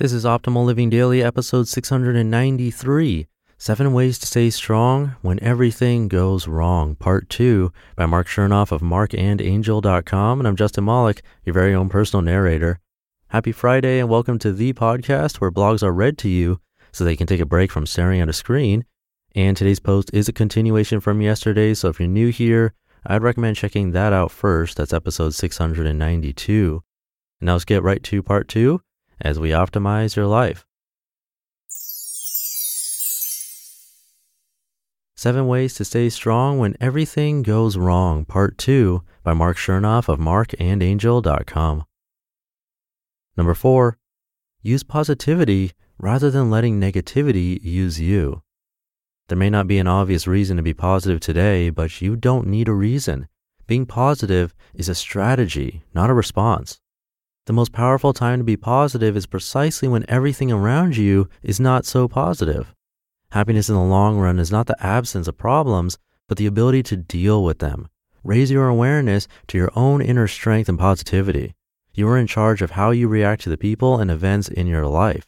This is Optimal Living Daily, episode 693 Seven Ways to Stay Strong When Everything Goes Wrong, part two by Marc Chernoff of marcandangel.com. And I'm Justin Malik, your very own personal narrator. Happy Friday, and welcome to the podcast where blogs are read to you so they can take a break from staring at a screen. And today's post is a continuation from yesterday, so if you're new here, I'd recommend checking that out first. That's episode 692. And now let's get right to part two as we optimize your life. Seven Ways to Stay Strong When Everything Goes Wrong, Part 2 by Marc Chernoff of marcandangel.com. Number 4. Use positivity rather than letting negativity use you. There may not be an obvious reason to be positive today, but you don't need a reason. Being positive is a strategy, not a response. The most powerful time to be positive is precisely when everything around you is not so positive. Happiness in the long run is not the absence of problems, but the ability to deal with them. Raise your awareness to your own inner strength and positivity. You are in charge of how you react to the people and events in your life.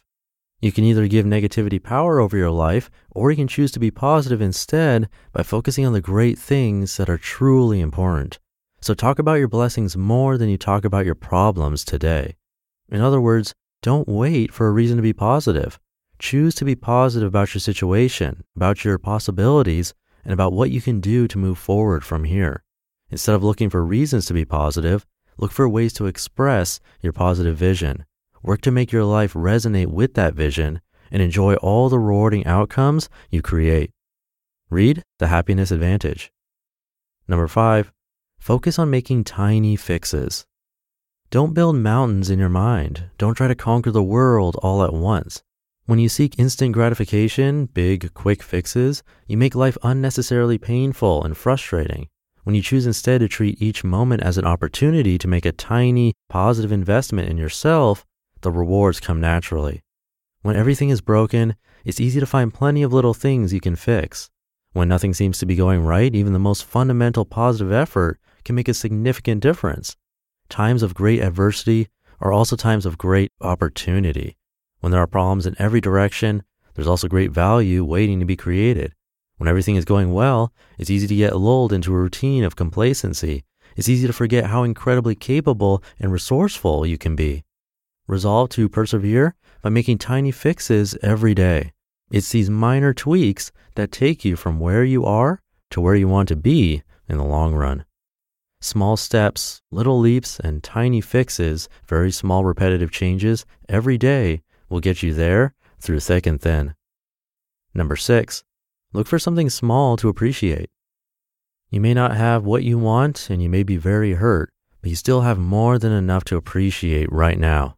You can either give negativity power over your life, or you can choose to be positive instead by focusing on the great things that are truly important. So talk about your blessings more than you talk about your problems today. In other words, don't wait for a reason to be positive. Choose to be positive about your situation, about your possibilities, and about what you can do to move forward from here. Instead of looking for reasons to be positive, look for ways to express your positive vision. Work to make your life resonate with that vision and enjoy all the rewarding outcomes you create. Read The Happiness Advantage. Number five, Focus on making tiny fixes. Don't build mountains in your mind. Don't try to conquer the world all at once. When you seek instant gratification, big, quick fixes, you make life unnecessarily painful and frustrating. When you choose instead to treat each moment as an opportunity to make a tiny, positive investment in yourself, the rewards come naturally. When everything is broken, it's easy to find plenty of little things you can fix. When nothing seems to be going right, even the most fundamental positive effort can make a significant difference. Times of great adversity are also times of great opportunity. When there are problems in every direction, there's also great value waiting to be created. When everything is going well, it's easy to get lulled into a routine of complacency. It's easy to forget how incredibly capable and resourceful you can be. Resolve to persevere by making tiny fixes every day. It's these minor tweaks that take you from where you are to where you want to be in the long run. Small steps, little leaps, and tiny fixes, very small repetitive changes every day will get you there through thick and thin. Number six, look for something small to appreciate. You may not have what you want and you may be very hurt, but you still have more than enough to appreciate right now.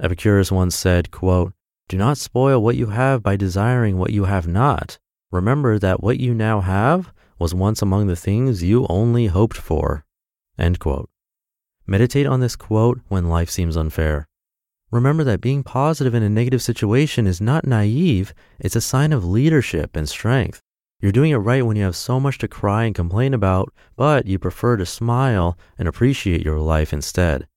Epicurus once said, quote, Do not spoil what you have by desiring what you have not. Remember that what you now have was once among the things you only hoped for. Meditate on this quote when life seems unfair. Remember that being positive in a negative situation is not naive, it's a sign of leadership and strength. You're doing it right when you have so much to cry and complain about, but you prefer to smile and appreciate your life instead.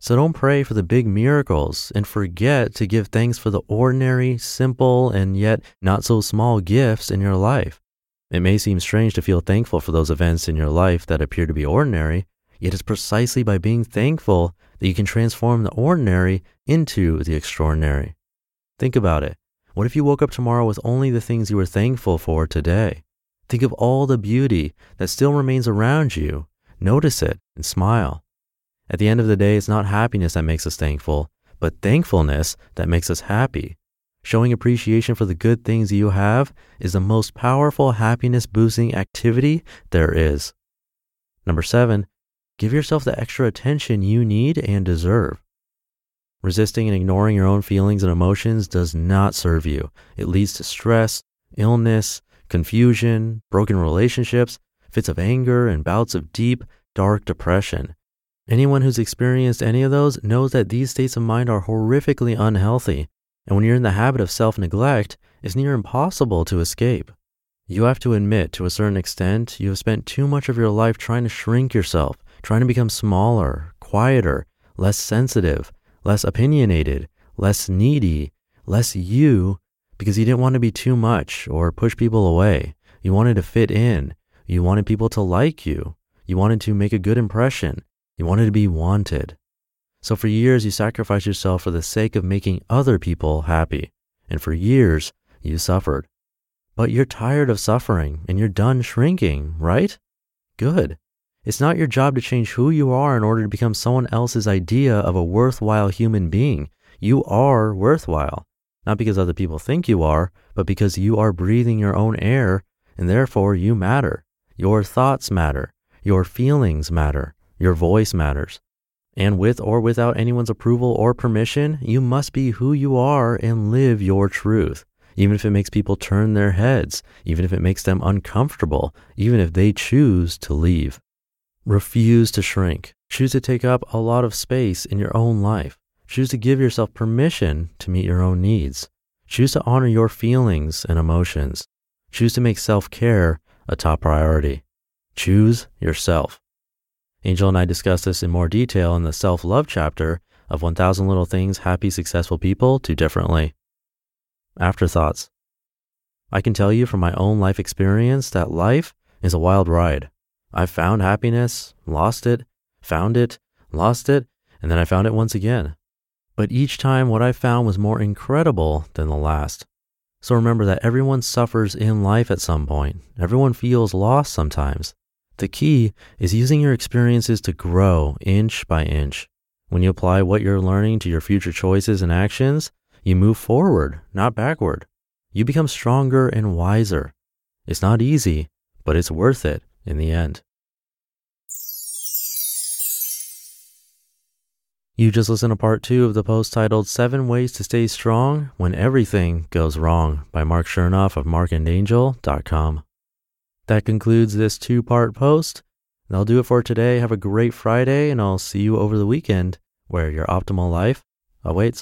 So don't pray for the big miracles and forget to give thanks for the ordinary, simple, and yet not so small gifts in your life. It may seem strange to feel thankful for those events in your life that appear to be ordinary, Yet it's precisely by being thankful that you can transform the ordinary into the extraordinary. Think about it. What if you woke up tomorrow with only the things you were thankful for today? Think of all the beauty that still remains around you. Notice it and smile. At the end of the day, it's not happiness that makes us thankful, but thankfulness that makes us happy. Showing appreciation for the good things you have is the most powerful happiness boosting activity there is. Number seven, give yourself the extra attention you need and deserve. Resisting and ignoring your own feelings and emotions does not serve you. It leads to stress, illness, confusion, broken relationships, fits of anger, and bouts of deep, dark depression. Anyone who's experienced any of those knows that these states of mind are horrifically unhealthy, and when you're in the habit of self neglect, it's near impossible to escape. You have to admit, to a certain extent, you have spent too much of your life trying to shrink yourself, trying to become smaller, quieter, less sensitive, less opinionated, less needy, less you, because you didn't want to be too much or push people away. You wanted to fit in. You wanted people to like you. You wanted to make a good impression. You wanted to be wanted. So for years, you sacrificed yourself for the sake of making other people happy. And for years, you suffered. But you're tired of suffering and you're done shrinking, right? Good. It's not your job to change who you are in order to become someone else's idea of a worthwhile human being. You are worthwhile, not because other people think you are, but because you are breathing your own air and therefore you matter. Your thoughts matter. Your feelings matter. Your voice matters. And with or without anyone's approval or permission, you must be who you are and live your truth. Even if it makes people turn their heads, even if it makes them uncomfortable, even if they choose to leave. Refuse to shrink. Choose to take up a lot of space in your own life. Choose to give yourself permission to meet your own needs. Choose to honor your feelings and emotions. Choose to make self care a top priority. Choose yourself. Angel and I discuss this in more detail in the self love chapter of 1000 Little Things Happy Successful People Do Differently. Afterthoughts. I can tell you from my own life experience that life is a wild ride. I've found happiness, lost it, found it, lost it, and then I found it once again. But each time what I found was more incredible than the last. So remember that everyone suffers in life at some point. Everyone feels lost sometimes. The key is using your experiences to grow inch by inch. When you apply what you're learning to your future choices and actions, you move forward, not backward. You become stronger and wiser. It's not easy, but it's worth it in the end. You just listened to part two of the post titled Seven Ways to Stay Strong When Everything Goes Wrong by Marc Chernoff of marcandangel.com. That concludes this two part post. That'll do it for today. Have a great Friday, and I'll see you over the weekend where your optimal life awaits.